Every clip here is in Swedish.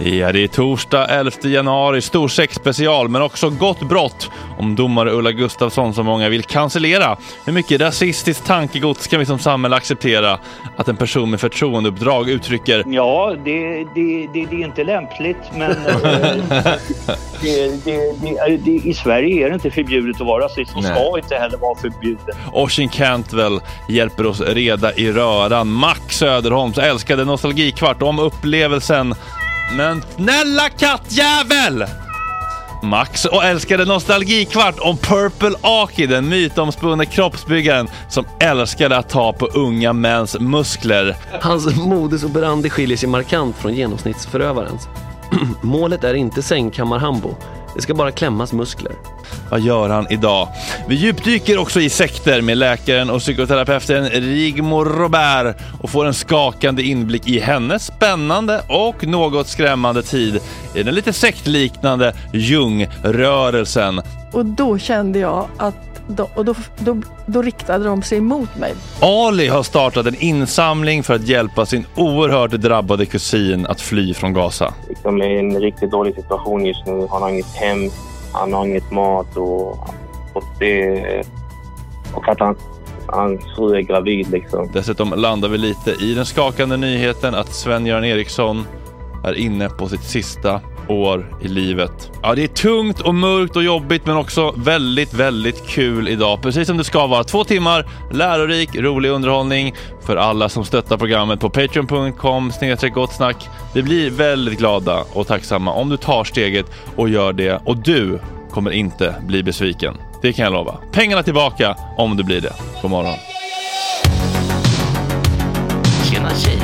Ja, det är torsdag 11 januari, stor sexspecial, men också gott brott om domare Ulla Gustafsson som många vill cancellera. Hur mycket rasistiskt tankegods kan vi som samhälle acceptera att en person med förtroendeuppdrag uttrycker Ja, det, det, det, det är inte lämpligt, men eh, i Sverige är det inte förbjudet att vara rasist och ska inte heller vara förbjudet. Oisin Cantwell hjälper oss reda i röran. Max Söderholms älskade nostalgikvart om upplevelsen. Men snälla kattjävel! Max och älskade nostalgikvart om Purple Aki, den mytomspunne kroppsbyggaren som älskade att ta på unga mäns muskler. Hans modus operandi skiljer sig markant från genomsnittsförövarens. Målet är inte sängkammarhambo. Det ska bara klämmas muskler. Vad gör han idag? Vi djupdyker också i sekter med läkaren och psykoterapeuten Rigmor Robert och får en skakande inblick i hennes spännande och något skrämmande tid i den lite sektliknande Jung-rörelsen. Och då kände jag att då, och då, då, då riktade de sig mot mig. Ali har startat en insamling för att hjälpa sin oerhört drabbade kusin att fly från Gaza. Liksom är i en riktigt dålig situation just nu. Han har inget hem, han har inget mat och, och, det, och att han, hans fru är gravid. Liksom. Dessutom landar vi lite i den skakande nyheten att Sven-Göran Eriksson är inne på sitt sista år i livet. Ja, det är tungt och mörkt och jobbigt men också väldigt, väldigt kul idag. Precis som det ska vara. Två timmar lärorik, rolig underhållning för alla som stöttar programmet på patreon.com gottsnack. Vi blir väldigt glada och tacksamma om du tar steget och gör det och du kommer inte bli besviken. Det kan jag lova. Pengarna tillbaka om du blir det. God morgon. Tjena tjej.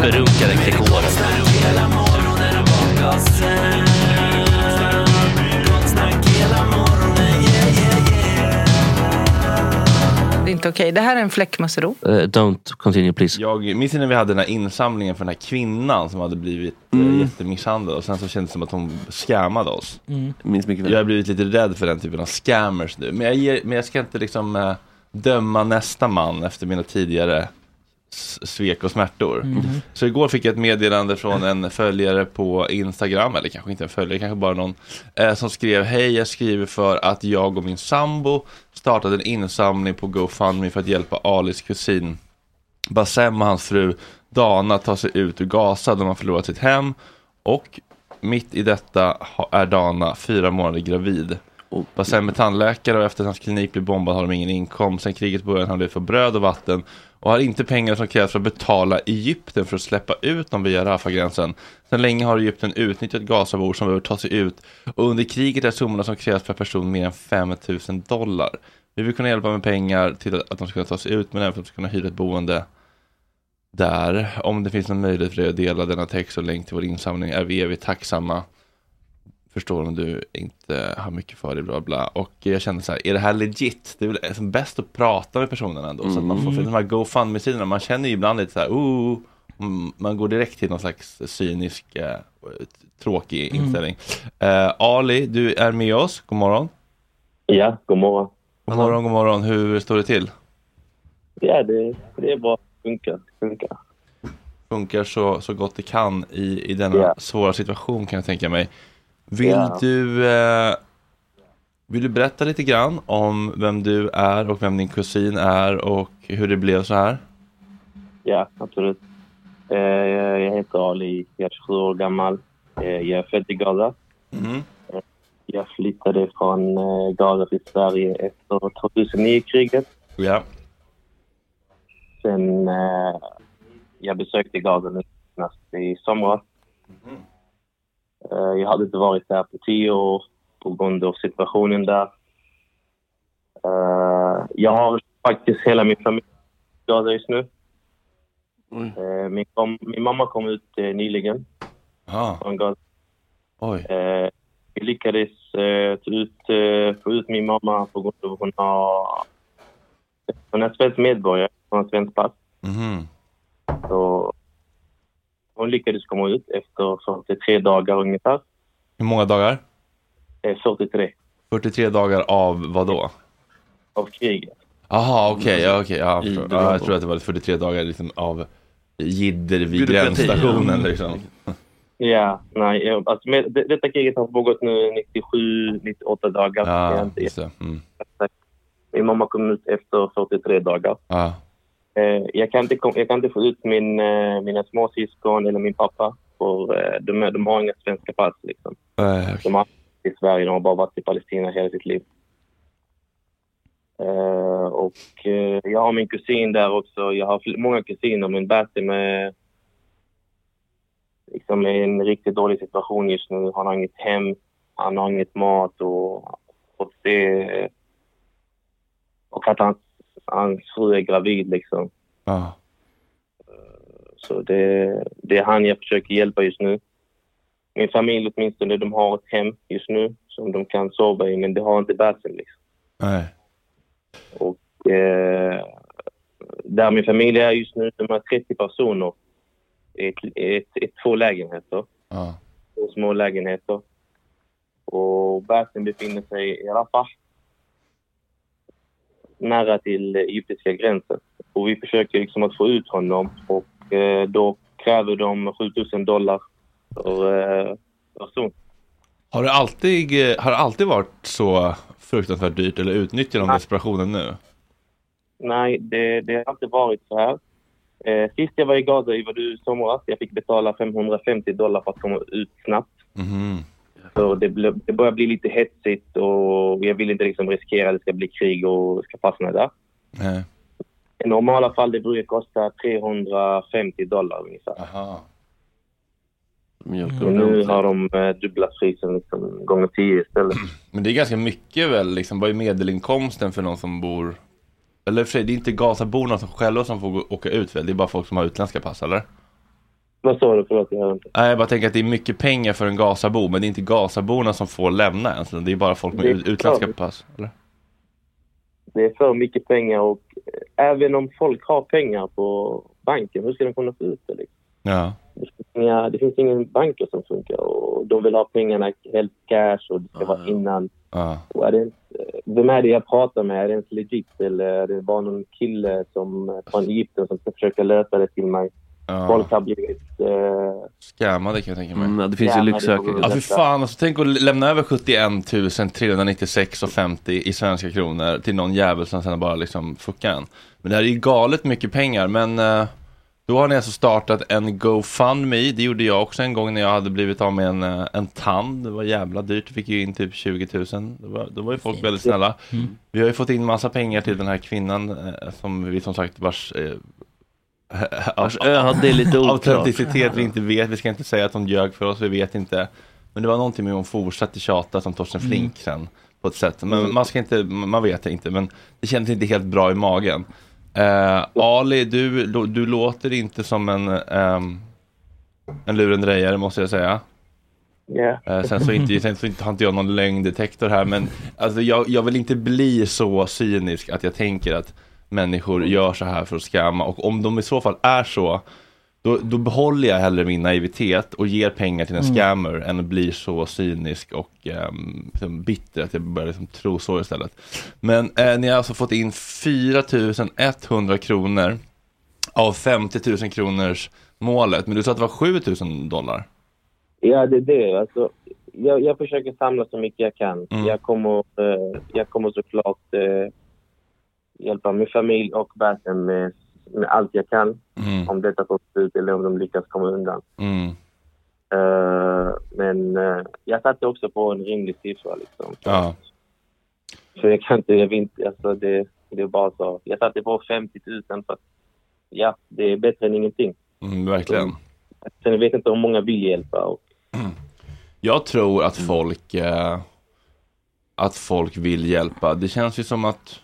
Superrunkare Gregor. Det är inte okej. Det här är en fläckmussero. Uh, don't continue please. Jag minns när vi hade den här insamlingen för den här kvinnan som hade blivit mm. jättemisshandlad och sen så kändes det som att hon scammade oss. Minns mycket väl. Jag har blivit lite rädd för den typen av scammers nu. Men jag, ger, men jag ska inte liksom eh, döma nästa man efter mina tidigare svek och smärtor. Så igår fick jag ett meddelande från en följare på Instagram, eller kanske inte en följare, kanske bara någon, eh, som skrev Hej, jag skriver för att jag och min sambo startade en insamling på GoFundMe för att hjälpa Alis kusin Bassem och hans fru Dana tar sig ut ur Gaza. De har förlorat sitt hem och mitt i detta är Dana fyra månader gravid. Och- Bassem är tandläkare och efter att hans klinik blev bombad har de ingen inkomst. Sen krigets början har de levt för bröd och vatten och har inte pengar som krävs för att betala Egypten för att släppa ut dem via Rafah-gränsen. Sen länge har Egypten utnyttjat Gazabor som behöver ta sig ut och under kriget är summorna som krävs per person mer än 5 000 dollar. Vi vill kunna hjälpa med pengar till att de ska kunna ta sig ut men även för att de ska kunna hyra ett boende där. Om det finns någon möjlighet för dig att dela denna text och länk till vår insamling är vi evigt tacksamma. Förstår om du inte har mycket för dig, bla bla. Och jag kände så här, är det här legit? Det är väl liksom bäst att prata med personen ändå. Så att man får för de här GoFundMe-sidorna, man känner ju ibland lite så här, oh, mm, man går direkt till någon slags cynisk, eh, tråkig inställning. Eh, Ali, du är med oss, god morgon. Ja, god morgon. God morgon, god morgon. Hur står det till? Ja, det, det är bra. Funkar. Funkar. Funkar så, så gott det kan i, i denna Ja. svåra situation kan jag tänka mig. Vill Ja. du eh, Vill du berätta lite grann om vem du är och vem din kusin är och hur det blev så här? Ja, absolut. Eh, jag heter Ali, jag är 27 år gammal. Eh, jag är född i Gaza. Mm. Jag flyttade från eh, Gaza till Sverige efter 2009-kriget. Ja. Sen eh, jag besökte Gaza nu senast i somras. Eh, jag hade inte varit där på tio år på grund av situationen där. Eh, jag har faktiskt hela min familj Gaza just nu. Eh, min, kom, min mamma kom ut eh, nyligen Ah, från Gaza. oj. Eh, vi lyckades eh, ta ut, eh, få ut min mamma på grund av att hon har... Hon är svensk medborgare, hon har svensk pass. Mhm. Så hon lyckades komma ut efter 43 dagar ungefär. Hur många dagar? Eh, 43 43 dagar av vad då? av kriget. Jaha, okej, ja, okej, ja, för, ja, jag tror att det var 43 dagar liksom av jidder vid gränsstationen ja. liksom. Ja, nej. Alltså med, det, detta kriget har pågått nu 97, 98 dagar. Ja, inte just det. Mm. Min mamma kom ut efter 43 dagar. Ja, jag, kan inte jag kan inte få ut min, eh, mina småsyskon eller min pappa. För, eh, de, de har inga svenska pass. Liksom. Eh, okej. De har varit i Sverige, de har bara varit i Palestina hela sitt liv. Eh, och eh, jag har min kusin där också. Jag har många kusiner, men Basim är liksom i en riktigt dålig situation just nu. Han har inget hem, han har inget mat och, och det... Och att hans, hans fru är gravid liksom. Ja. Så det, det är han jag försöker hjälpa just nu. Min familj åtminstone, de har ett hem just nu som de kan sova i, men det har inte Basil liksom. Nej. Och eh, där min familj är just nu, de är 30 personer. Ett, ett, ett, två lägenheter, Ja. två små lägenheter. Och Basil befinner sig i Rafah. Nära till egyptiska gränsen. Och vi försöker liksom att få ut honom och eh, då kräver de 7000 dollar för eh, person. Har det alltid, har det alltid varit så fruktansvärt dyrt eller utnyttjar de Nej. desperationen nu? Nej, det, det har alltid varit så här. Eh, sist jag var i Gaza i var du somras. Jag fick betala 550 dollar för att komma ut snabbt. Mhm. Så det, ble, det börjar bli lite hetsigt och jag vill inte liksom riskera att det ska bli krig och ska fastna där. Nej. I normala fall det brukar kosta 350 dollar ungefär. Aha. Så nu har de eh, dubblat prisen liksom, gånger 10 istället. Men det är ganska mycket väl, liksom, vad är medelinkomsten för någon som bor Eller för sig, det är inte Gazaborna som själva som får gå- åka ut väl? Det är bara folk som har utländska pass, eller? Vad sa du? Förlåt, jag hörde inte. Nej, jag bara tänker att det är mycket pengar för en Gazabo, men det är inte Gazaborna som får lämna ens. Det är bara folk med utländska pass, eller? Det är för mycket pengar och eh, även om folk har pengar på banken, hur ska de kunna få ut det? Liksom? Ja. Det finns, inga, det finns ingen banker som funkar och de vill ha pengarna helt cash och det ska vara innan. Ja. Och är det inte, vem är det jag pratar med? Är det ens legit eller är det bara någon kille som, från Egypten som ska försöka lösa det till mig? Ja. Folk har blivit... Eh, Scammade kan jag tänka mig. Mm, ja, det finns ju lycksökare. Ja för fan, alltså, tänk att lämna över 71 396,50 i svenska kronor till någon jävel som sen bara liksom fuckar en. Men det här är ju galet mycket pengar, men eh, då har ni alltså startat en GoFundMe, det gjorde jag också en gång när jag hade blivit av med en, eh, en tand, det var jävla dyrt, det fick ju in typ 20 000, då var, då var ju folk väldigt snälla. Vi har ju fått in massa pengar till den här kvinnan eh, som vi som sagt vars eh, Vars öde är lite oklart. autenticitet vi inte vet. Vi ska inte säga att hon ljög för oss, vi vet inte. Men det var någonting med att hon fortsatte tjata som Torsten Flink sen på ett sätt. Men man ska inte, man vet inte, men det kändes inte helt bra i magen. Eh, Ali, du, du låter inte som en, ehm, en lurendrejare måste jag säga. Eh, sen så, inte, sen så inte, har inte jag någon lögndetektor här, men alltså, jag, jag vill inte bli så cynisk att jag tänker att människor gör så här för att skamma. Och om de i så fall är så, då, då behåller jag hellre min naivitet och ger pengar till en scammer än att bli så cynisk och um, liksom bitter att jag börjar liksom tro så istället. Men eh, ni har alltså fått in 4 100 kronor av 50 000 kronors målet, men du sa att det var 7 000 dollar. Ja, det är det. Alltså, jag, jag försöker samla så mycket jag kan. Mm. Jag, kommer, eh, jag kommer såklart eh, hjälpa min familj och Basen med, med allt jag kan. Mm. Om detta får slut eller om de lyckas komma undan. Mm. Eh, men eh, jag satte också på en rimlig siffra. Liksom. Ja. Så jag kan inte, jag vill inte, alltså det, det är bara så. Jag satte på 50 000 för att ja, det är bättre än ingenting. Mm, verkligen. Sen jag vet inte om många vill hjälpa. Och, Jag tror att folk eh, att folk vill hjälpa. Det känns ju som att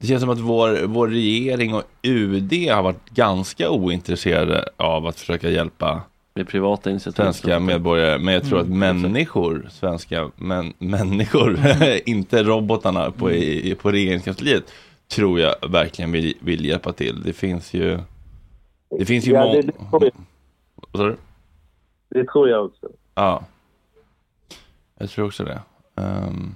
det känns som att vår, vår regering och UD har varit ganska ointresserade av att försöka hjälpa Med privata initiativ. svenska medborgare. Men jag tror att människor, svenska men, människor, inte robotarna på, i, på regeringskansliet, tror jag verkligen vill, vill hjälpa till. Det finns ju, det finns ju ja, må- det, tror jag, Vad sa du? det tror jag också. Ja. Jag tror också det. Ehm,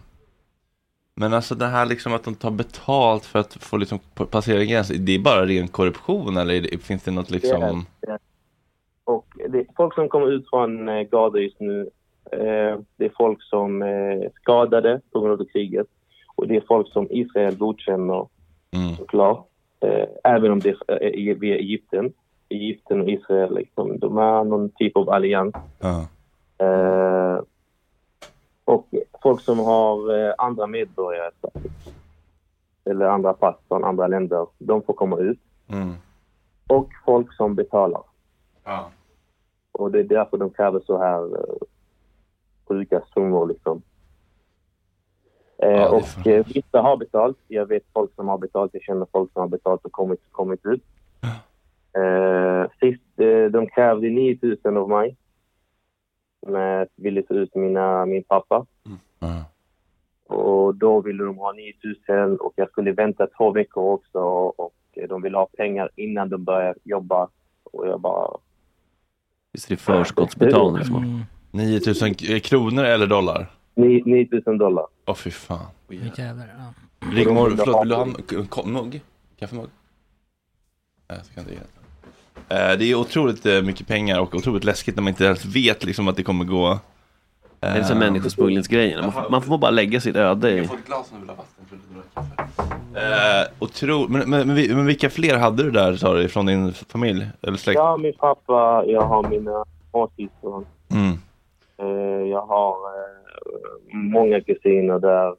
men alltså det här liksom att de tar betalt för att få liksom passera gränser, det är bara ren korruption eller det, finns det något liksom? Det är- Och det är folk som kommer ut från eh, Gaza just nu, eh, det är folk som är skadade på grund av kriget. Och det är folk som Israel godkänner Mm. såklart. Eh, även om det är eh, via Egypten. Egypten och Israel, liksom, de är någon typ av allians. Ja. Eh, och folk som har eh, andra medborgare eller andra pass från andra länder, de får komma ut. Mm. Och folk som betalar. Ja. Och det är därför de kräver så här eh, sjuka summor liksom. Eh, Ja, och eh, vissa har betalt. Jag vet folk som har betalt. Jag känner folk som har betalt och kommit, kommit ut. Eh, sist, eh, de krävde 9000 av mig. Jag ville ta ut mina, min pappa. Ja. Och då ville de ha 9000 och jag skulle vänta två veckor också. Och de ville ha pengar innan de började jobba. Och jag bara... Visst är det förskottsbetalning Mm. 9000 k- kronor eller dollar? "Ni- 9000 dollar. Åh fy fan. Jävlar, ja. Rigmor, förlåt, vill du ha en mugg? Kaffemugg? Nej, jag ska inte ge det. Eh, Det är otroligt eh, mycket pengar och otroligt läskigt när man inte ens vet liksom att det kommer gå. eh, Det är som människosmugglingsgrejen. Man, får- man får bara lägga sitt öde i. ett glas om du vill ha vatten. Eh, otro... men, men, men, vi- men vilka fler hade du där sa du, från din familj eller släkt? Jag har min pappa, jag har mina småsyskon. Mm. Eh, Jag har eh, många kusiner där.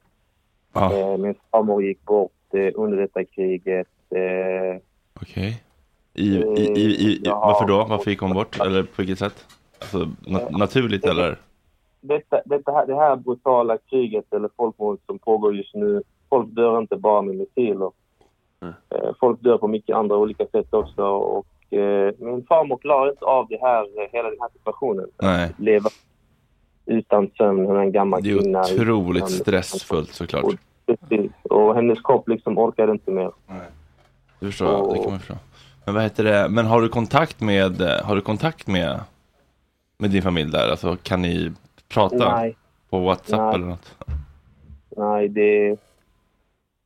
Ja, Eh, Min farmor gick bort eh, under detta kriget. Eh, okej. I, i, i, i, Ja. varför då? Varför gick hon bort? Eller på vilket sätt? Alltså, na- naturligt eller? detta, detta här, det här brutala kriget eller folkmord som pågår just nu. Folk dör inte bara med missiler. Eh, Folk dör på mycket andra olika sätt också. Och, eh, min farmor klarar inte av det här, eh, hela den här situationen. Nej. Leva utan sömn, hon är en gammal Det är kvinna. otroligt utan- stressfullt såklart. Precis. Och hennes kropp liksom orkar inte mer. Det förstår jag, det kan man förstå. Men vad heter det, men har du kontakt med, har du kontakt med, med din familj där? Alltså kan ni prata Nej, på WhatsApp Nej. eller något? nej, det...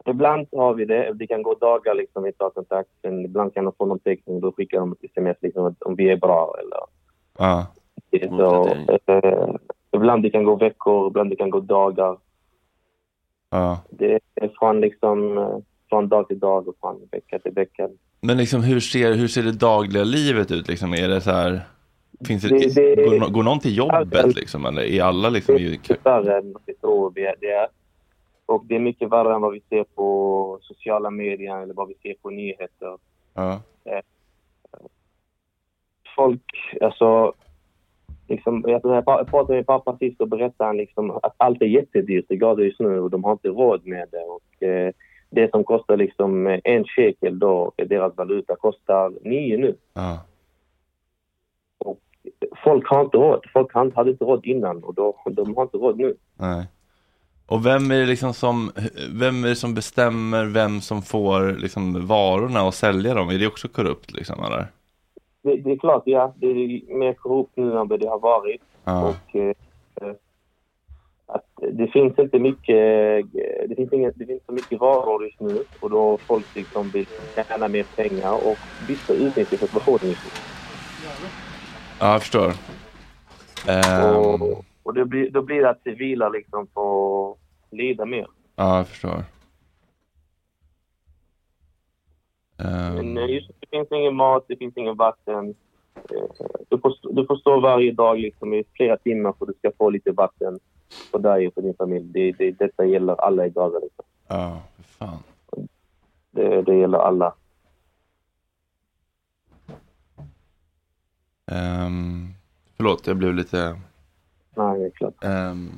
Ibland har vi det. Det kan gå dagar liksom vi inte har kontakt. Sen ibland kan de få någon teckning. Då skickar de ett sms liksom om vi är bra eller... Ja, Så, eh, ibland det kan gå veckor, ibland det kan gå dagar. ja. Det är från liksom eh, från dag till dag och från vecka till vecka. Men liksom hur ser, hur ser det dagliga livet ut liksom? Är det så här, finns det, Det- det- går, går någon till jobbet liksom? Eller är alla liksom i, mycket värre än vi tror är- det är. Och det är mycket värre än vad vi ser på sociala medier eller vad vi ser på nyheter. ja, Folk, alltså... Liksom, jag jag pratade med pappa sist och berättade han liksom att allt är jättedyrt i Gaza just nu och de har inte råd med det. Och, eh, det som kostar liksom eh, en shekel då, deras valuta, kostar nio nu. ja. Folk har inte råd. Folk hade inte råd innan och då, de har inte råd nu. Nej. Och vem är det liksom som, vem är som bestämmer vem som får liksom varorna och sälja dem? Är det också korrupt liksom eller? Det, det är klart, ja. Det är mer korrupt nu än vad det har varit. Ja, Och eh, eh, det finns inte mycket, det finns, inget, det finns så mycket varor just nu och då folk liksom vill tjäna mer pengar och vissa utnyttjar situationen just nu. ja jag förstår. Ehm, Och, och det blir, då blir det att civila liksom får lida mer. ja, jag förstår. Ehm, Men eh, just det finns ingen mat, det finns ingen vatten. Eh, Du får, du får stå varje dag liksom i flera timmar för att du ska få lite vatten för dig och för din familj. Det, det, detta gäller alla i Gaza. Liksom. ja, för fan. Det, det gäller alla. Um, förlåt, jag blev lite... Nej, det är klart. ehm,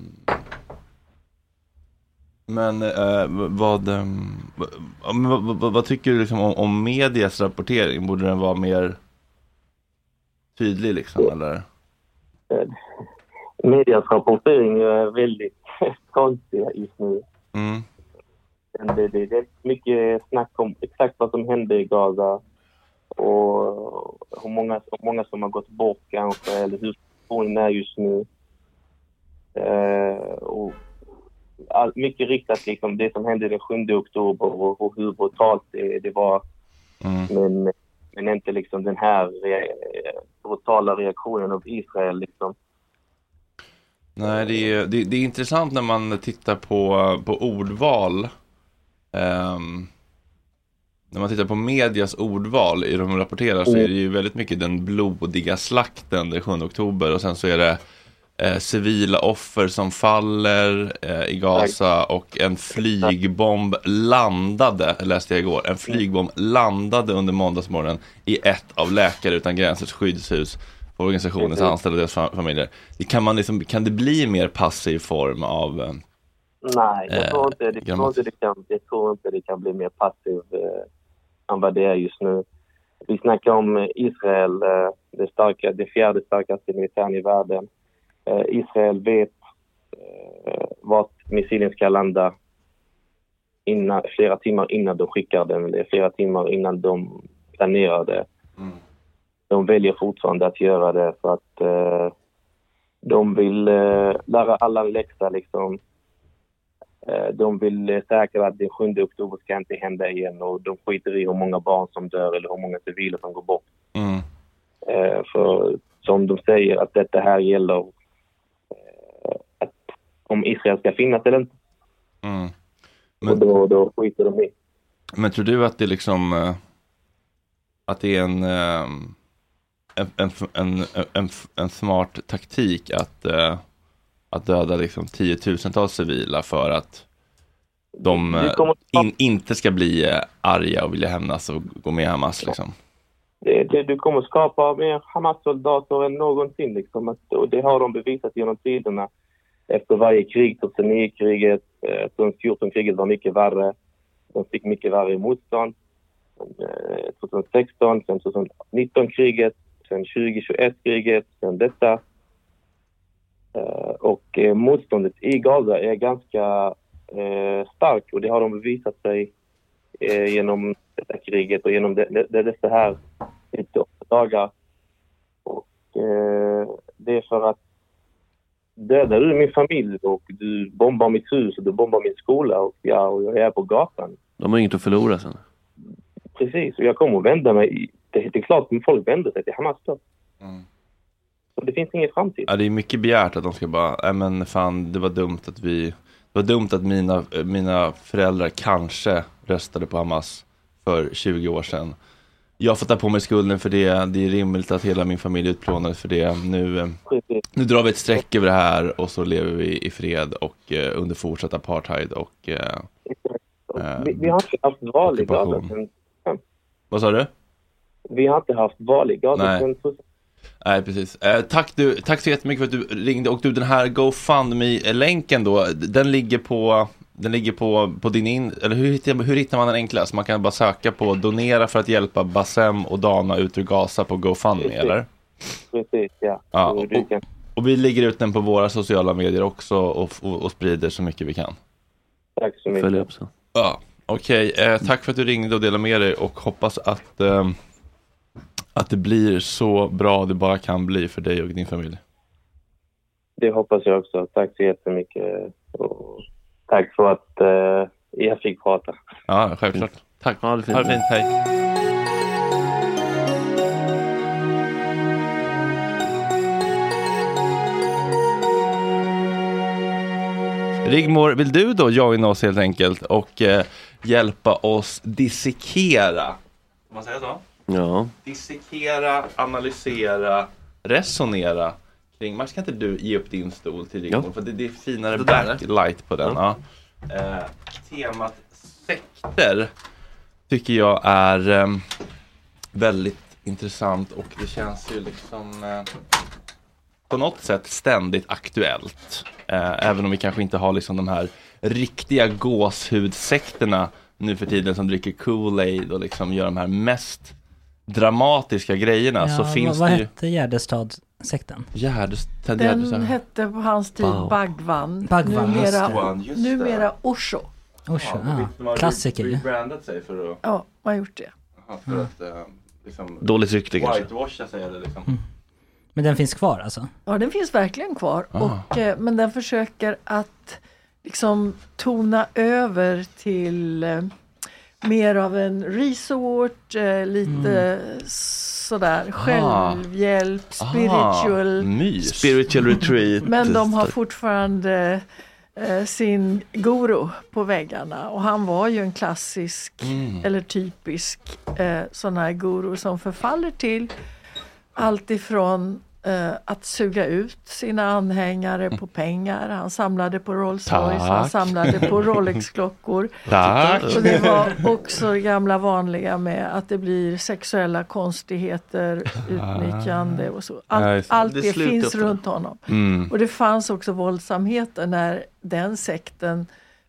men eh, vad, ehm, vad, vad, vad, vad tycker du liksom om, om medias rapportering? Borde den vara mer tydlig liksom eller? Medias rapportering är väldigt konstig just nu. Mm, Det, det, det är mycket snack om exakt vad som händer i Gaza och hur många, hur många som har gått bort kanske, eller hur situationen är just nu. Eh, och all, mycket riktat liksom det som hände den 7 oktober och, och hur brutalt det, det var. mm, Men, men inte liksom den här re, brutala reaktionen av Israel. Liksom. Nej, det är, det, det är intressant när man tittar på, på ordval. Ehm, när man tittar på medias ordval i de rapporterar så är det ju väldigt mycket den blodiga slakten den 7 oktober och sen så är det eh, civila offer som faller eh, i Gaza och en flygbomb landade, läste jag igår, en flygbomb landade under måndagsmorgonen i ett av Läkare Utan Gränsers skyddshus organisationens Precis. anställda och deras fa- familjer. Det Kan, man liksom, kan det bli mer passiv form av eh, Nej, jag Eh, tror inte, jag tror inte, det, kan, jag tror inte det kan bli mer passiv eh, än vad det är just nu. Vi snackar om eh, Israel, eh, det, starka, det fjärde starkaste militären i världen. Eh, Israel vet eh, vart missilen ska landa innan, flera timmar innan de skickar den, flera timmar innan de planerar det. De väljer fortfarande att göra det för att eh, de vill eh, lära alla en läxa liksom. Eh, De vill säkra att den 7 oktober ska inte hända igen och de skiter i hur många barn som dör eller hur många civila som går bort. mm, Eh, För som de säger att detta här gäller eh, att om Israel ska finnas eller inte. mm. Och då, då skiter de i. Men tror du att det liksom eh, att det är en, eh, en, en, en, en, smart taktik att, eh, att döda liksom tiotusentals civila för att de eh, in, inte ska bli eh, arga och vilja hämnas och gå med Hamas liksom? Det, det, du kommer skapa mer Hamas-soldater än någonsin. Liksom. Att, och det har de bevisat genom tiderna. Efter varje krig, 2009-kriget, eh, 2014-kriget var mycket värre. De fick mycket värre motstånd. Eh, 2016, sen 2019-kriget, sen 2021-kriget, sen detta. Eh, och eh, motståndet i Gaza är ganska eh, starkt och det har de bevisat sig genom detta kriget och genom det, det, det, dessa här 98 dagar. Och det är för att dödar du min familj och du bombar mitt hus och du bombar min skola och, ja, och jag är på gatan. De har inget att förlora sen. Precis, och jag kommer att vända mig. Det, det är klart att folk vänder sig till Hamas då. Så det finns ingen framtid. Ja, det är mycket begärt att de ska bara, nej men fan, det var dumt att vi, det var dumt att mina, mina föräldrar kanske röstade på Hamas för 20 år sedan. Jag får ta på mig skulden för det, det är rimligt att hela min familj utplånades för det. Nu, nu drar vi ett streck över det här och så lever vi i fred och eh, under fortsatt apartheid och eh, eh, Vi, vi har inte haft val i Gaza sen, Vad sa du? Vi har inte haft Gaza Nej. sen Nej, precis. Eh, tack, du, tack så jättemycket för att du ringde. Och du, den här GoFundMe-länken då, den ligger på, den ligger på, på din in... Eller hur hittar, hur hittar man den enklast? Man kan bara söka på donera för att hjälpa Bassem och Dana ut ur Gaza på GoFundMe, Precis. eller? Precis, ja. Ja, du kan, Och vi lägger ut den på våra sociala medier också och, och, och sprider så mycket vi kan. tack så mycket. Följ upp så. Ja, okej. Eh, tack för att du ringde och delade med dig och hoppas att, eh, att det blir så bra det bara kan bli för dig och din familj. Det hoppas jag också. Tack så jättemycket. Och tack för att eh, jag fick prata. Ja, självklart. Tack. Ha det fint. Ha det fint, hej. Rigmor, vill du då joina oss helt enkelt och eh, hjälpa oss dissekera? Kan man säga så? Ja. Dissekera, analysera, resonera kring, Max kan inte du ge upp din stol till Rigmor? Ja. För det, det är finare Det backlight på den. Ja. Eh, temat sekter tycker jag är eh, väldigt intressant och det känns ju liksom eh, på något sätt ständigt aktuellt. Eh, även om vi kanske inte har liksom de här riktiga gåshudsekterna nu för tiden som dricker Kool-Aid och liksom gör de här mest dramatiska grejerna så Ja, finns vad, vad det ju hette Gärdestad-sekten? Gärdes, Ted Den Gärdestad. hette på hans tid Wow. Bagvan. Bagvan, just det. numera, Just det. numera Osho. Osho, Ja, ja. Klassiker ju. sig för att, Ja, man har gjort det. för att eh, liksom Dåligt rykte kanske. whitewasha sig eller liksom. Mm. Men den finns kvar alltså? Ja, den finns verkligen kvar. Ah. Och, eh, men den försöker att liksom tona över till eh, mer av en resort, eh, lite sådär självhjälp, spiritual. Ah. Spiritual retreat. Men de har fortfarande eh, sin guru på väggarna och han var ju en klassisk Mm. eller typisk eh, sån här guru som förfaller till allt ifrån eh, att suga ut sina anhängare på pengar. Han samlade på Rolls Royce, han samlade på Rolex-klockor. Och det var också det gamla vanliga med att det blir sexuella konstigheter, utnyttjande och så. Allt, allt Det finns runt honom. Mm. Och det fanns också våldsamheter när den sekten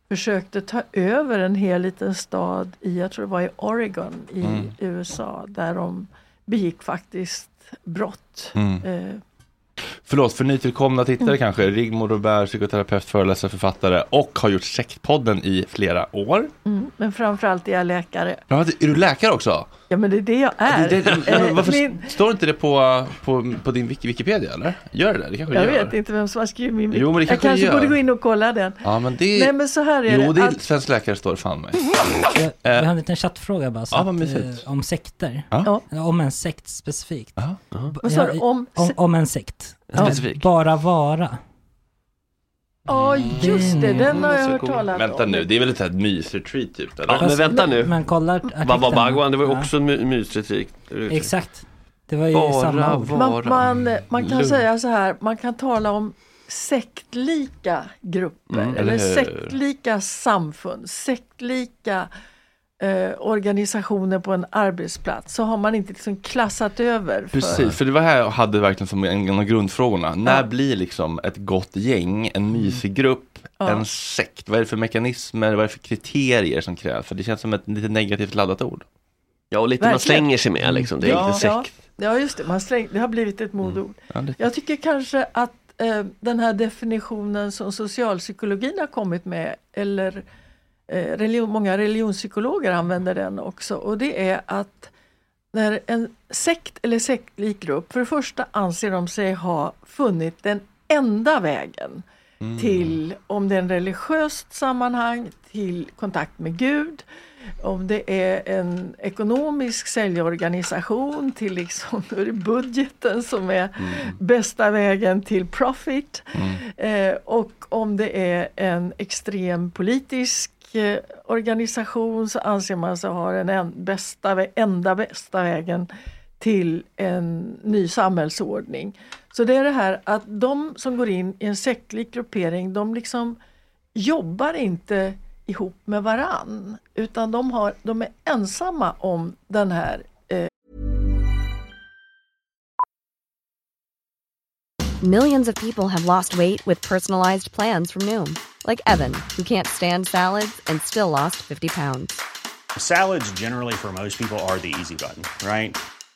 försökte ta över en hel liten stad i, jag tror det var i Oregon i Mm. USA, där de begick faktiskt brott. Mm. Eh, Förlåt, för nytillkomna tittare kanske. Rigmor Robert, psykoterapeut, föreläsare, författare och har gjort Sektpodden i flera år. mm, men framförallt är jag läkare. Är du läkare också? Ja men det är det jag är. Det, det, Eh, varför min- står inte det på, på, på din Wiki- Wikipedia eller? Gör det det? Det kanske jag gör. vet inte vem som har skrivit min Jo, men det Jag kanske det kanske gör. borde gå in och kolla den. Ja, men det... Nej men så här är jo, det. det är att, svensk läkare står fan mig. Jag, Eh. jag har en liten chattfråga bara, så Ja, att, eh, om sekter. Ja. Om en sekt specifikt. Ja. vad sa du? Om, Om, om en sekt. Ja, Specifik. Bara vara. Ja just det, den har jag hört talat Vänta om. nu, det är väl ett sånt här mysretreat typ eller? Ja, men vänta nu. Men kolla. Baba Bagwan, det var ju också en my- mysretrik. Exakt. Det var ju Bara samma ord. Man, man, man kan Lugn. säga så här, man kan tala om sektlika grupper Mm, eller eller sektlika samfund, sektlika eh, organisationer på en arbetsplats. Så har man inte liksom klassat över. För, Precis, för det var här jag hade verkligen som en av grundfrågorna. När Ja. blir liksom ett gott gäng, en mysig grupp, Ja. en sekt? Vad är det för mekanismer, vad är det för kriterier som krävs? För det känns som ett lite negativt laddat ord. Ja, och lite man Verkligen. slänger sig med liksom. Det är Ja. inte ja, sekt. ja just det, man släng, det har blivit ett modord. Ja, det... Jag tycker kanske att eh, den här definitionen som socialpsykologin har kommit med, eller eh, Eh, religion, många religionspsykologer använder den också, och det är att när en sekt eller sektlik grupp, för det första anser de sig ha funnit den enda vägen till, om det är en religiöst sammanhang, till kontakt med Gud, om det är en ekonomisk säljorganisation till liksom, då är det budgeten som är bästa vägen till profit. Eh, och om det är en extrem politisk eh, organisation så anser man sig ha den en, bästa, enda bästa vägen till en ny samhällsordning. Så det är det här att de som går in i en sektlik gruppering, de liksom jobbar inte ihop med varann, utan de, har, de är ensamma om den här eh, Millions of people have lost weight with personalized plans from Noom, like Evan, who can't stand salads and still lost 50 pounds. Salads, generally, for most people, are the easy button, right?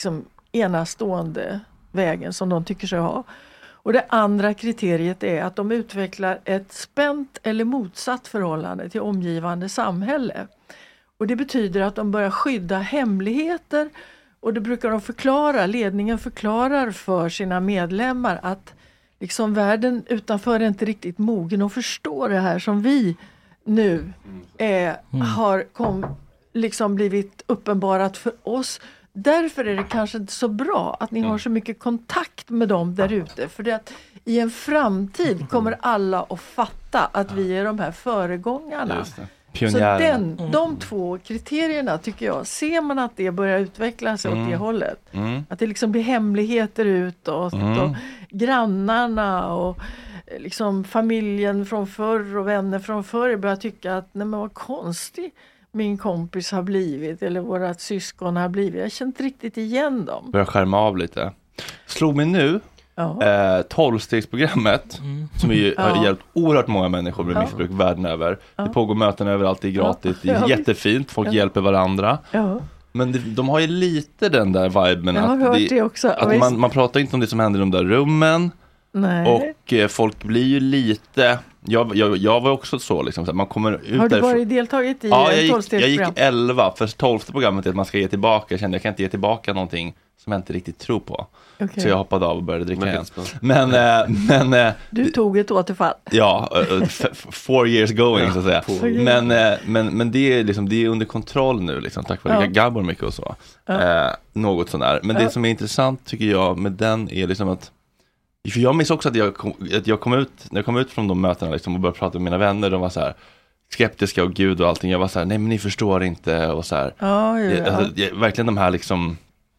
Liksom enastående vägen som de tycker sig ha. Och det andra kriteriet är att de utvecklar ett spänt eller motsatt förhållande till omgivande samhälle. Och det betyder att de börjar skydda hemligheter och det brukar de förklara, ledningen förklarar för sina medlemmar att liksom världen utanför är inte riktigt mogen att förstå det här som vi nu är, har kom, liksom blivit uppenbarat för oss. Därför är det kanske inte så bra att ni har så mycket kontakt med dem där ute. För det att i en framtid kommer alla att fatta att vi är de här föregångarna. Så den, de två kriterierna tycker jag, ser man att det börjar utveckla sig åt Mm. det hållet. Mm. Att det liksom blir hemligheter utåt Mm. och grannarna och eh, liksom familjen från förr och vänner från förr börjar tycka att nej men vad konstig min kompis har blivit eller vårat syskon har blivit. Jag känner inte riktigt igen dem. Börjar skärma av lite. Slog mig nu, Ja. eh, tolvstegsprogrammet, som är ju, har Ja. hjälpt oerhört många människor med Ja. missbruk världen över. Ja. Det pågår möten överallt, det är gratis, det är jättefint, folk Ja. hjälper varandra. Ja. Men det, de har ju lite den där viben Jag har att, hört det också. Ja, att man, man pratar inte om det som händer i de där rummen. Nej. Och eh, folk blir ju lite, jag, jag, jag var också så liksom, så man kommer ut har du därifrån- varit deltagit i Ja, jag gick, jag gick 11, för tolfte programmet är att man ska ge tillbaka, jag kände jag kan inte ge tillbaka någonting som jag inte riktigt tror på. Okej. Så jag hoppade av och började dricka Men igen. Men, eh, men eh, Du tog ett återfall. ja, four years going så att säga. Men, eh, men, men det, är liksom, det är under kontroll nu, liksom, tack vare Ja. Gabor mycket och så. Ja. Eh, något sånär. Men Ja. det som är intressant tycker jag med den är liksom att för jag minns också att jag kom, att jag kom ut, när jag kom ut från de mötena liksom och började prata med mina vänner, de var så här skeptiska och gud och allting. Jag var så här, nej men ni förstår inte och så här. Ja, ja, Jag- ja. Alltså, jag- verkligen de här liksom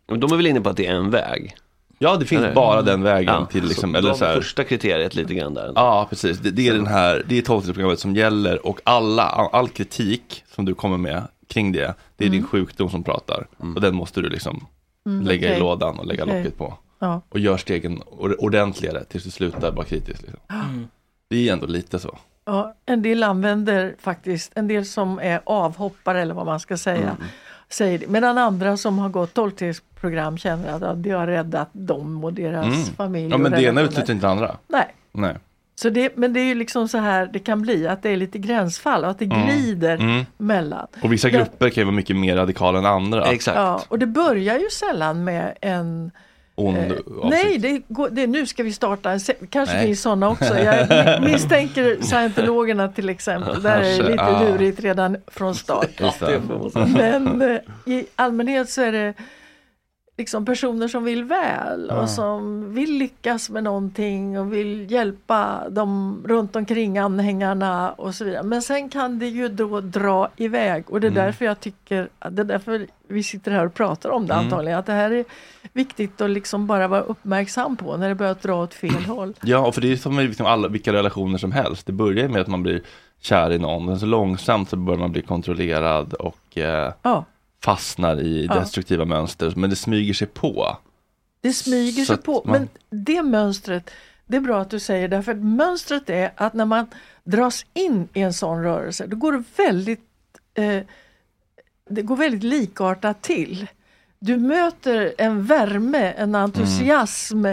de är väl inne på att det är en väg? Ja, det finns Eller? bara den vägen Ja, till liksom, så eller de så här, första kriteriet lite grann där. Ja, precis. Det, det är den här, det är tolvstegsprogrammet som gäller och alla, all, kritik som du kommer med kring det, det är din sjukdom som pratar. Och den måste du liksom Mm, lägga okej. i lådan och lägga Okej. locket på. Ja. Och gör stegen or- ordentligare tills du slutar vara kritisk. Liksom. Det är ändå lite så. Ja, en del använder faktiskt, en del som är avhoppare eller vad man ska säga, Mm. säger det. Medan andra som har gått tolvstegsprogram känner att ja, det har räddat dem och deras Mm. familj. Ja, men det ena utesluter inte det andra. Nej. Nej. Så det, men det är ju liksom så här det kan bli, att det är lite gränsfall och att det Mm. glider Mm. mellan. Och vissa grupper kan ju vara mycket mer radikala än andra. Ja, och det börjar ju sällan med en Ond Eh, nej, det, går, det, nu ska vi starta kanske Nej. finns sådana också. Jag misstänker scientologerna till exempel. Där är det lite ah. lurigt redan från start. Men eh, i allmänhet så är det liksom personer som vill väl Ja. och som vill lyckas med någonting och vill hjälpa de runt omkring anhängarna och så vidare. Men sen kan det ju då dra iväg och det är Mm. därför jag tycker, det är därför vi sitter här och pratar om det Mm. antagligen, att det här är viktigt att liksom bara vara uppmärksam på när det börjar dra åt fel håll. Ja, och för det är som med liksom alla, vilka relationer som helst. Det börjar med att man blir kär i någon, men så långsamt så börjar man bli kontrollerad och eh, Ja. Fastnar i Ja. destruktiva mönster. Men det smyger sig på. Det smyger sig på. man- Men det mönstret, det är bra att du säger det, för mönstret är att när man dras in i en sån rörelse, då går det väldigt, eh, det går väldigt likartat till. Du möter en värme, en entusiasm,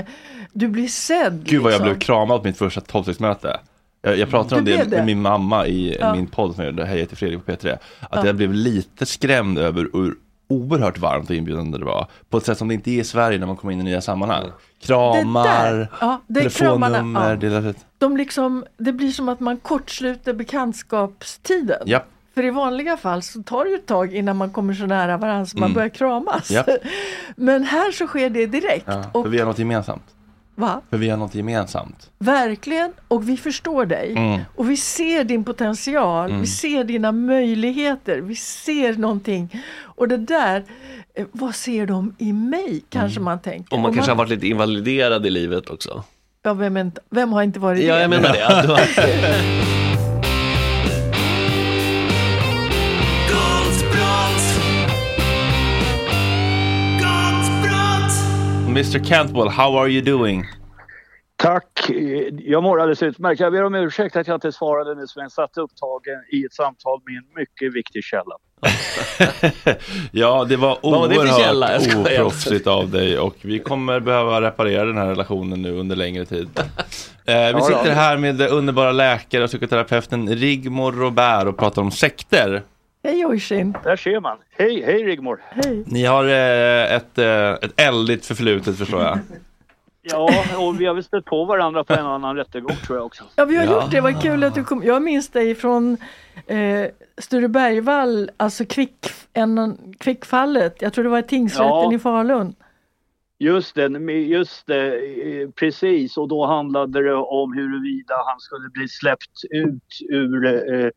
du blir sedd. Mm. Gud vad jag liksom. blev kramad på mitt första tolvstegsmöte. Jag, jag pratade om det blev med det? min mamma i Ja. min podd som jag gjorde, Hej jag heter Fredrik på P3. Att Ja. jag blev lite skrämd över hur oerhört varmt och inbjudande det var. På ett sätt som det inte är i Sverige när man kommer in i nya sammanhang. Kramar, Det ja, det kramarna, telefonnummer, ja. ut. De liksom, det blir som att man kortsluter bekantskapstiden. Japp. För i vanliga fall så tar det ju ett tag innan man kommer så nära varandra så man Mm. börjar kramas. Men här så sker det direkt. Ja, Och, för vi har något gemensamt. Va? För vi har något gemensamt. Verkligen, och vi förstår dig. Mm. Och vi ser din potential, Mm. vi ser dina möjligheter, vi ser någonting. Och det där, eh, vad ser de i mig? Kanske man tänker. Och man Och kanske har varit lite invaliderad i livet också. ja, vem, vem har inte varit Ja, det? jag menar det. Mr Cantwell, how are you doing? Tack. Jag mår alldeles utmärkt. Jag ber om ursäkt att jag inte svarade nyss men jag satt upptagen i ett samtal med en mycket viktig källa. Ja, det var oerhört oproffsigt av dig och vi kommer behöva reparera den här relationen nu under längre tid. Eh, vi sitter här med underbara läkare och psykoterapeuten Rigmor Robert och pratar om sekter. Hej Oisin! Där ser man. Hej, hej Rigmor. Hej! Ni har eh, ett, eh, ett eldigt förflutet förstår jag. Ja, och vi har väl stött på varandra på en och annan rättegång tror jag också. Ja, vi har Ja. gjort det. Vad kul att du kom. Jag minns dig från eh, Sture Bergvall, alltså kvick, en, kvickfallet. Jag tror det var i tingsrätten Ja. i Falun. Just det, just det, eh, precis. Och då handlade det om huruvida han skulle bli släppt ut ur, eh,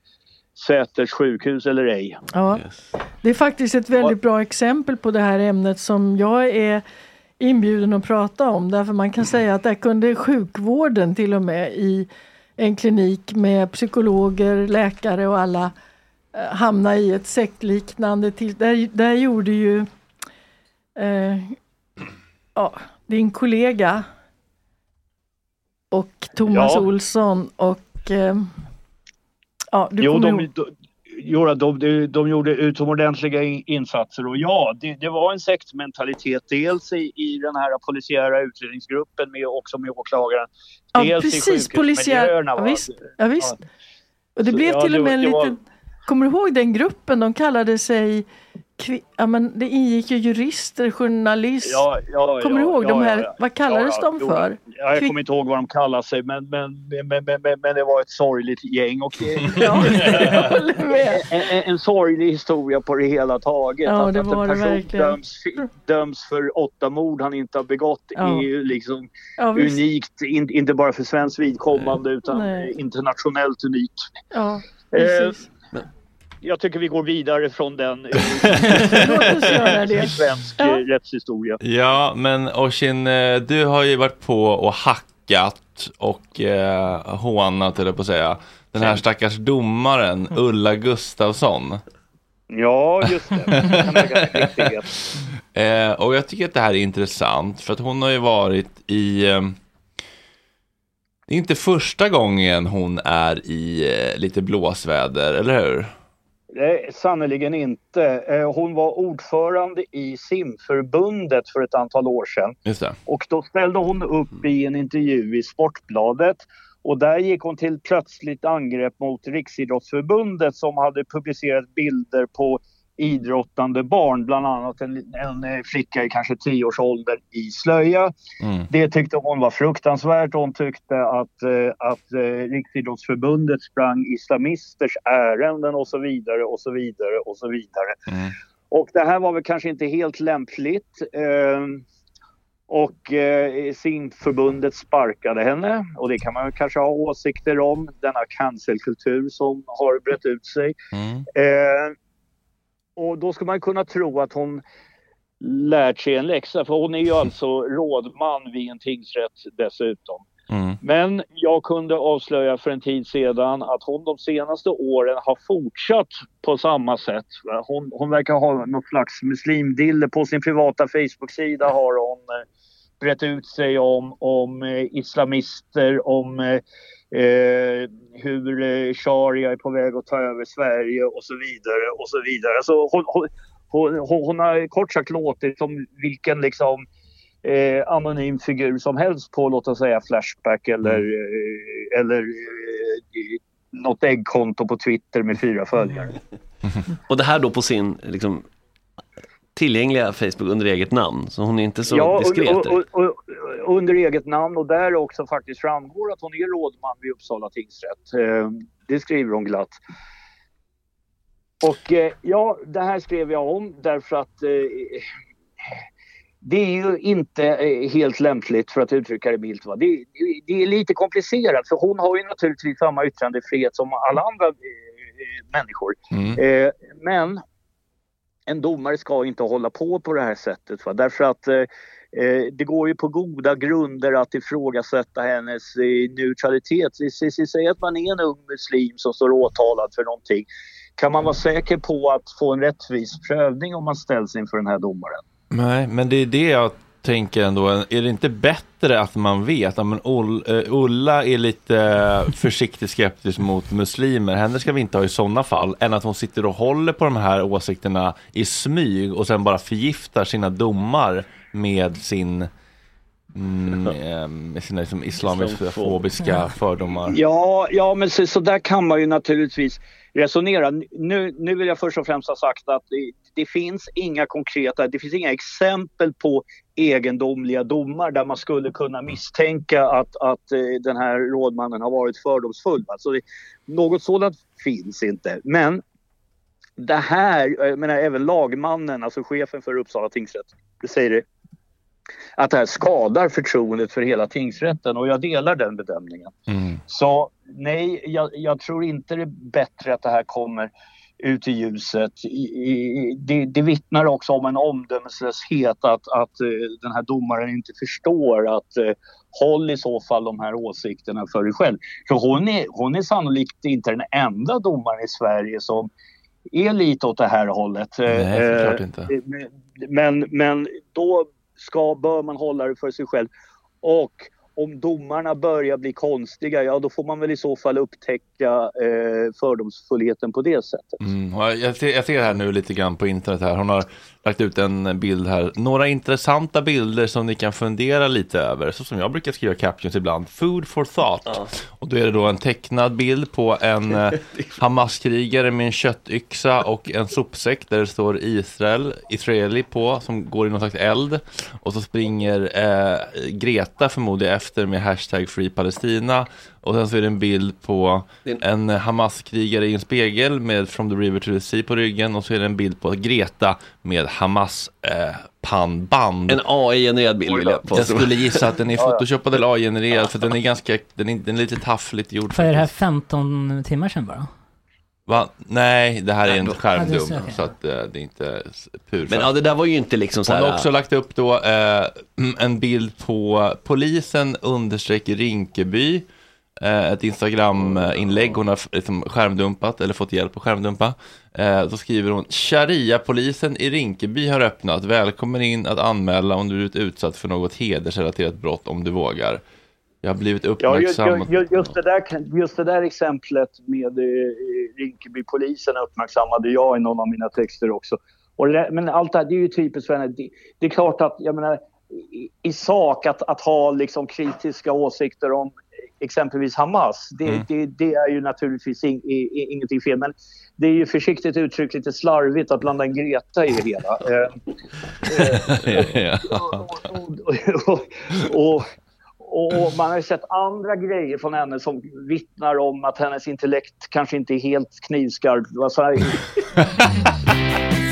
Säters sjukhus eller ej. Ja. Det är faktiskt ett väldigt bra exempel på det här ämnet som jag är inbjuden att prata om. Därför man kan säga att där kunde sjukvården till och med i en klinik med psykologer, läkare och alla eh, hamna i ett sektliknande till. Där, där gjorde ju eh, ja, din kollega och Thomas Ja. Olsson och eh, ja, du Jo, de, ihåg. de, de, de, de gjorde utomordentliga in- insatser och ja, det, det var en sektmentalitet dels i, i den här polisiära utredningsgruppen med också med åklagaren. Ja, dels precis, i polisiär. Ja, visst. Ja, visst. Och det Så, blev ja, till och med en det var- liten... Kommer du ihåg den gruppen? De kallade sig... Ja, men det ingick ju jurister, journalist. Ja, ja, Kommer du ihåg de här? Vad kallades de för? Ja, jag kommer inte ihåg vad de kallar sig men, men, men, men, det var ett sorgligt gäng. Och en, en, sorglig historia på det hela taget. Att, en person döms, döms för åtta mord han inte har begått är ju liksom unikt. In, inte bara för svensk vidkommande utan internationellt unikt. Eh. Jag tycker vi går vidare från den det. svensk Ja. eh, rättshistoria. Ja, men Oshin, eh, du har ju varit på och hackat och eh, hånat, eller på att säga, den här stackars domaren Ulla Gustafsson. Ja, just det. Eh, och jag tycker att det här är intressant för att hon har ju varit i... Eh, det är inte första gången hon är i eh, lite blåsväder, eller hur? Nej, sannerligen inte. Eh, Hon var ordförande i simförbundet för ett antal år sedan. Och då ställde hon upp i en intervju i Sportbladet. Och där gick hon till plötsligt angrepp mot Riksidrottsförbundet som hade publicerat bilder på idrottande barn, bland annat en, en eh, flicka i kanske tioårsåldern i slöja. Mm. Det tyckte hon var fruktansvärt. Hon tyckte att, eh, att eh, Riksidrottsförbundet sprang islamisters ärenden och så vidare och så vidare och så vidare. Mm. Och det här var väl kanske inte helt lämpligt. Eh, och eh, simförbundet sparkade henne och det kan man kanske ha åsikter om. Denna cancelkultur som har brett ut sig. Mm. Eh, och då ska man kunna tro att hon lärt sig en läxa för hon är ju alltså rådman vid en tingsrätt dessutom. Mm. Men jag kunde avslöja för en tid sedan att hon de senaste åren har fortsatt på samma sätt. Hon, hon verkar ha någon slags muslimdille. På sin privata Facebook-sida har hon eh, brett ut sig om, om eh, islamister, om eh, eh, hur eh, sharia är på väg att ta över Sverige och så vidare. och så vidare. Alltså, hon, hon, hon, hon, hon har kort sagt låtit som vilken liksom eh, anonym figur som helst på låt oss säga Flashback eller, eh, eller eh, något äggkonto på Twitter med fyra följare. Och det här då på sin liksom, tillgängliga Facebook under eget namn. Så hon är inte så ja, diskret. och, och, och, och, under eget namn och där också faktiskt framgår att hon är rådman vid Uppsala tingsrätt. Eh, det skriver hon glatt. Och eh, ja, det här skrev jag om därför att eh, det är ju inte helt lämpligt för att uttrycka det milt. Va? Det, det, är lite komplicerat för hon har ju naturligtvis samma yttrandefrihet som alla andra människor. Mm. Men en domare ska inte hålla på på det här sättet. Va? Därför att eh, eh det går ju på goda grunder att ifrågasätta hennes eh, neutralitet. Vi- säger att man är en ung muslim som står åtalad för någonting. Kan man vara säker på att få en rättvis prövning om man ställs inför den här domaren? Nej, men det är det jag tänker ändå. Är det inte bättre att man vet att men eh, Ulla är lite försiktigt skeptisk mot muslimer. Henne ska vi inte ha i sådana fall. Än att hon sitter och håller på de här åsikterna i smyg och sen bara förgiftar sina domar med sin mm, eh, med sina liksom, islamisk-fobiska fördomar. Ja, ja men så, så där kan man ju naturligtvis resonera. Nu, nu vill jag först och främst ha sagt att det, det finns inga konkreta, det finns inga exempel på egendomliga domar där man skulle kunna misstänka att, att eh, den här rådmannen har varit fördomsfull. Alltså det, något sådant finns inte. Men det här, jag menar även lagmannen, alltså chefen för Uppsala tingsrätt, det säger det att det här skadar förtroendet för hela tingsrätten och jag delar den bedömningen. Mm. Så nej, jag, jag tror inte det är bättre att det här kommer ut i ljuset. I, i, det, det vittnar också om en omdömeslöshet att, att eh, den här domaren inte förstår att eh, håll i så fall de här åsikterna för dig själv. För hon är, hon är sannolikt inte den enda domaren i Sverige som är lite åt det här hållet. Nej, såklart Eh, inte. Men, men då ska, bör man hålla det för sig själv. Och om domarna börjar bli konstiga, ja då får man väl i så fall upptäcka eh, fördomsfullheten på det sättet. Mm, jag, ser, jag ser här nu lite grann på internet här. Hon har lagt ut en bild här. Några intressanta bilder som ni kan fundera lite över. Så som jag brukar skriva captions ibland. Food for thought. Och då är det då en tecknad bild på en eh, Hamas-krigare med en köttyxa och en sopsäck där det står Israel, Israeli på som går i någon slags eld. Och så springer eh, Greta förmodligen efter med hashtag Free Palestina. Och sen så är det en bild på en Hamas-krigare i en spegel med From the River to the Sea på ryggen. Och så är det en bild på Greta med Hamas eh. En AI-genererad bild vill jag Jag påstå. skulle gissa att den är photoshopad eller AI-genererad för den är ganska, den är, den är lite taffligt gjord. För är det här 15 timmar sedan bara? Va? Nej, det här är en Ja, skärmdump så, okej. så att eh, det är inte pur. Men ja, det där var ju inte liksom så Hon här. har också lagt upp då eh, en bild på polisen understreck Rinkeby. Eh, ett Instagram-inlägg hon har liksom skärmdumpat eller fått hjälp att skärmdumpa. Eh, då skriver hon Sharia-polisen i Rinkeby har öppnat. Välkommen in att anmäla om du blivit utsatt för något hedersrelaterat brott om du vågar. Jag har blivit Ja, just, just, just, det där, just det där exemplet med eh, Rinkebypolisen uppmärksammade jag i någon av mina texter också. Där- men allt det här, det är ju typiskt för henne. Det, det är klart att, jag menar, i, i sak att, att ha liksom kritiska åsikter om exempelvis Hamas, det, Mm. det, det är ju naturligtvis in, i, i, ingenting fel. Men det är ju försiktigt uttryckt lite slarvigt att blanda en Greta i det hela. Och, man har ju sett andra grejer från henne som vittnar om att hennes intellekt kanske inte är helt knivskarp. Vad sa jag?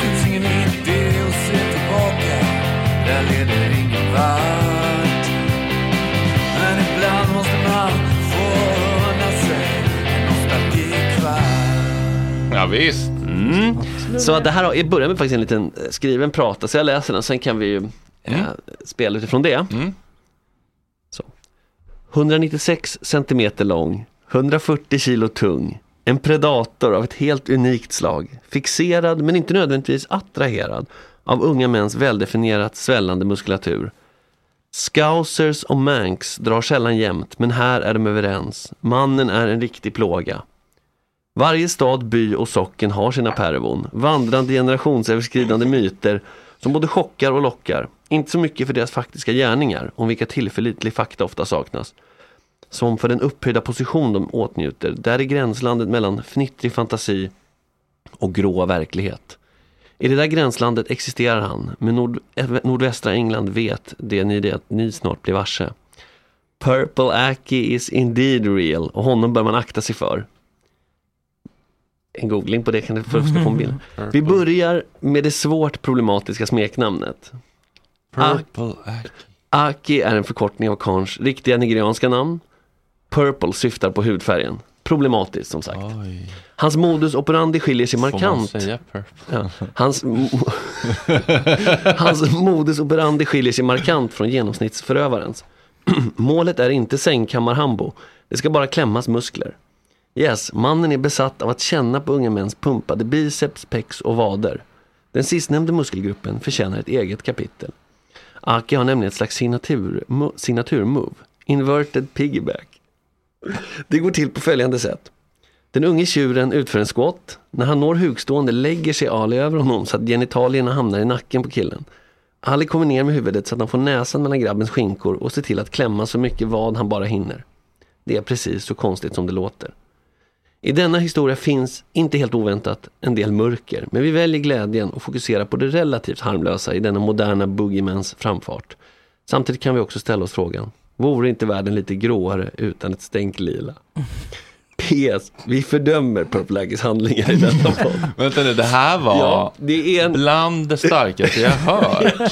finns ingen idé att se tillbaka Där leder ingen vart Ja, visst. Mm. Så det här börjar med faktiskt en liten eh, skriven prata, så jag läser den, sen kan vi ju eh, spela utifrån det. Så. 196 centimeter lång, 140 kilo tung, en predator av ett helt unikt slag, fixerad men inte nödvändigtvis attraherad av unga mäns väldefinierat svällande muskulatur. Scousers och manx drar sällan jämnt, men här är de överens. Mannen är en riktig plåga. Varje stad, by och socken har sina pervon, vandrande generationsöverskridande myter som både chockar och lockar. Inte så mycket för deras faktiska gärningar, om vilka tillförlitlig fakta ofta saknas. Som för den upphöjda position de åtnjuter, där är gränslandet mellan fnittrig fantasi och grå verklighet. I det där gränslandet existerar han, men nord nordvästra England vet det ni det ni snart blir varse. Purple Aki is indeed real och honom bör man akta sig för. En googling på det kan du för att få en bild. Vi börjar med det svårt problematiska smeknamnet. Purple Aki är en förkortning av Karns riktiga nigerianska namn. Purple syftar på hudfärgen. Problematiskt som sagt. Hans modus operandi skiljer sig markant. Ja. Hans, hans modus operandi skiljer sig markant från genomsnittsförövarens. Målet är inte sängkammarhambo. Det ska bara klämmas muskler. Yes, mannen är besatt av att känna på unga mäns pumpade biceps, pex och vader. Den sistnämnde muskelgruppen förtjänar ett eget kapitel. Aki har nämligen ett slags signatur, mo- signaturmove. Inverted piggyback. Det går till på följande sätt. Den unge tjuren utför en squat. När han når hukstående lägger sig Ali över honom så att genitalierna hamnar i nacken på killen. Ali kommer ner med huvudet så att han får näsan mellan grabbens skinkor och ser till att klämma så mycket vad han bara hinner. Det är precis så konstigt som det låter. I denna historia finns, inte helt oväntat, en del mörker, men vi väljer glädjen och fokuserar på det relativt harmlösa i denna moderna boogiemans framfart. Samtidigt kan vi också ställa oss frågan, vore inte världen lite gråare utan ett stänk lila? PS. Vi fördömer Purple Aggies handlingar i denna podd. Vänta nu, det här var Ja, det är en... bland det starkaste jag hört.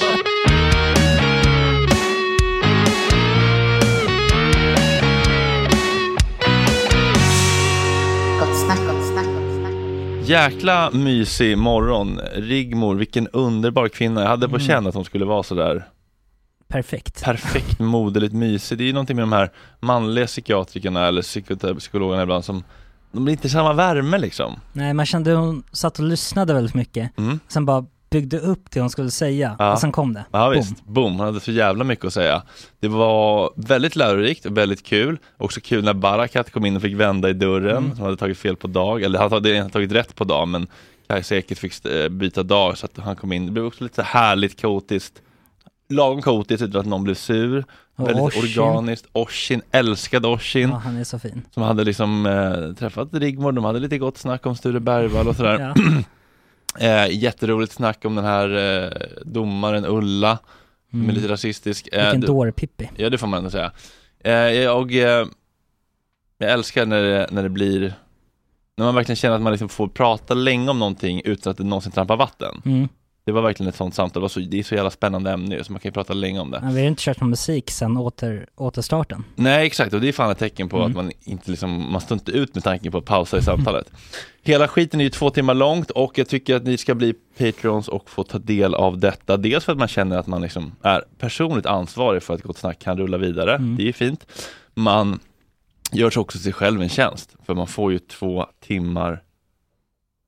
Jäkla mysig morgon. Rigmor, vilken underbar kvinna. Jag hade på Mm. känn att hon skulle vara sådär Perfekt. perfekt moderligt mysig. Det är ju någonting med de här manliga psykiatrikerna eller psyko- psykologerna ibland som de blir inte samma värme liksom. Nej, man kände hon satt och lyssnade väldigt mycket. Mm. Sen bara byggde upp det hon skulle säga Ja. och sen kom det. Ja visst, boom, han hade så jävla mycket att säga. Det var väldigt lärorikt och väldigt kul. Också kul när Barakat kom in och fick vända i dörren, Mm. som hade tagit fel på dag, eller han hade tagit rätt på dag men Kajsa Ekis fick eh, byta dag så att han kom in. Det blev också lite härligt kaotiskt. Lagom kaotiskt utan att någon blev sur. Och väldigt Oshin. organiskt. Oshin, älskade Oshin. Ja, han är så fin. Som hade liksom eh, träffat Rigmor, de hade lite gott snack om Sture Bergvall och sådär. eh, jätteroligt snack om den här eh, domaren Ulla, Mm. lite rasistisk. Eh, Vilken dårpippi. Ja det får man ändå säga. Eh, jag, eh, jag älskar när det, när det blir, när man verkligen känner att man liksom får prata länge om någonting utan att det någonsin trampar vatten. Mm. Det var verkligen ett sånt samtal, det, var så, det är så jävla spännande ämne ju, så man kan ju prata länge om det. Men vi har inte kört någon musik sen åter, återstarten. Nej exakt, och det är fan ett tecken på Mm. att man inte liksom, man står inte ut med tanken på att pausa i samtalet. Hela skiten är ju två timmar långt och jag tycker att ni ska bli Patreons och få ta del av detta. Dels för att man känner att man liksom är personligt ansvarig för att Gott Snack kan rulla vidare. Mm. Det är fint. Man gör också sig själv en tjänst, för man får ju två timmar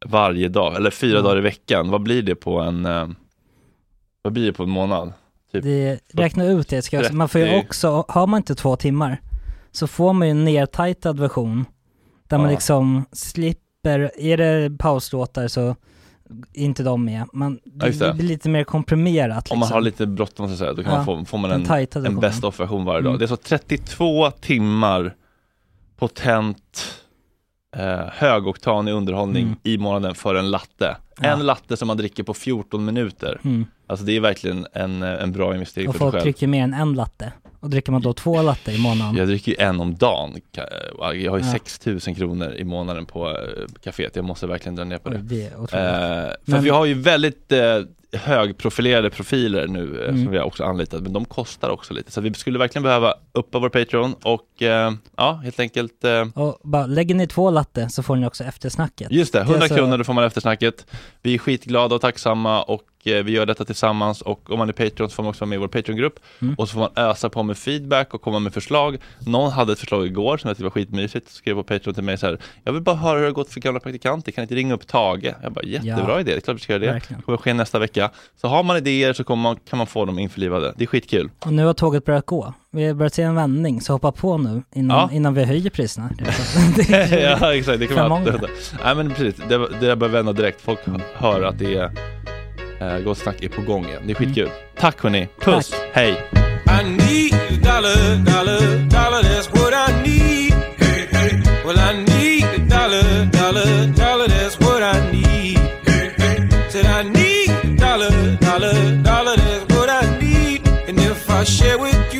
varje dag, eller fyra Ja. dagar i veckan. Vad blir det på en, eh, vad blir det på en månad? Typ Det, räkna ut det, ska jag, man får ju 30. också, har man inte två timmar, så får man ju en nertajtad version, där man Ja. liksom slipper, är det pauslåtar så inte de med. Man, Ja, det, det. blir lite mer komprimerat liksom. Om man har lite bråttom så att säga, då kan Ja, man få, får man en, en versionen. best of version varje dag. Mm. Det är så 32 timmar potent eh, högoktanig underhållning Mm. i månaden för en latte. Ja. En latte som man dricker på 14 minuter. Mm. Alltså det är verkligen en, eh, en bra investering Och för sig folk själv. dricker mer än en latte. Och dricker man då två latte i månaden, Jag dricker ju en om dagen. Ka- Jag har ju Ja. 6000 kronor i månaden på eh, kaféet. Jag måste verkligen dra ner på det. det är. Eh, för Men- vi har ju väldigt eh, högprofilerade profiler nu eh, Mm. som vi har också anlitat, men de kostar också lite. Så vi skulle verkligen behöva uppa vår Patreon och eh, ja, helt enkelt eh, Och bara, lägger ni två latte så får ni också eftersnacket. Just det, är 100 alltså- kronor då får man eftersnacket. Vi är skitglada och tacksamma och vi gör detta tillsammans och om man är Patreon så får man också vara med i vår Patreon-grupp Mm. och så får man ösa på med feedback och komma med förslag. Någon hade ett förslag igår som jag tyckte var skitmysigt, skrev på Patreon till mig så här. Jag vill bara höra hur det har gått för gamla praktikanter, kan inte ringa upp Tage? Jag bara jättebra Ja. idé, det är klart vi ska göra det. Verkligen. Det kommer ske nästa vecka. Så har man idéer så man, kan man få dem införlivade. Det är skitkul. Och nu har tåget börjat gå. Vi har börjat se en vändning, så hoppa på nu innan, Ja. innan vi höjer priserna. ja exakt, det kan man Nej men precis, det, det där bör vända direkt. Folk hör att det är eh, Gott Snack är på gång igen. Det är skitkul. Tack hörni, puss, hej! I need a dollar, dollar, dollar, that's what I need. Hey, hey. Well, I need a dollar, dollar, dollar, that's what I need. Hey, hey. Said I need a dollar, dollar, dollar, that's what I need. And if I share with you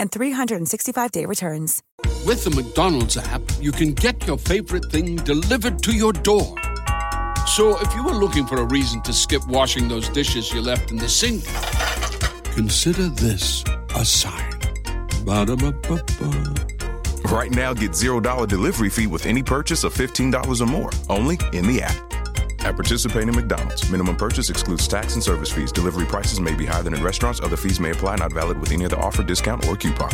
and 365-day returns. With the McDonald's app, you can get your favorite thing delivered to your door. So if you were looking for a reason to skip washing those dishes you left in the sink, consider this a sign. Ba-da-ba-ba-ba. Right now, get $0 delivery fee with any purchase of $15 or more, only in the app. At participating McDonald's, minimum purchase excludes tax and service fees. Delivery prices may be higher than in restaurants. Other fees may apply, not valid with any other offer, discount, or coupon.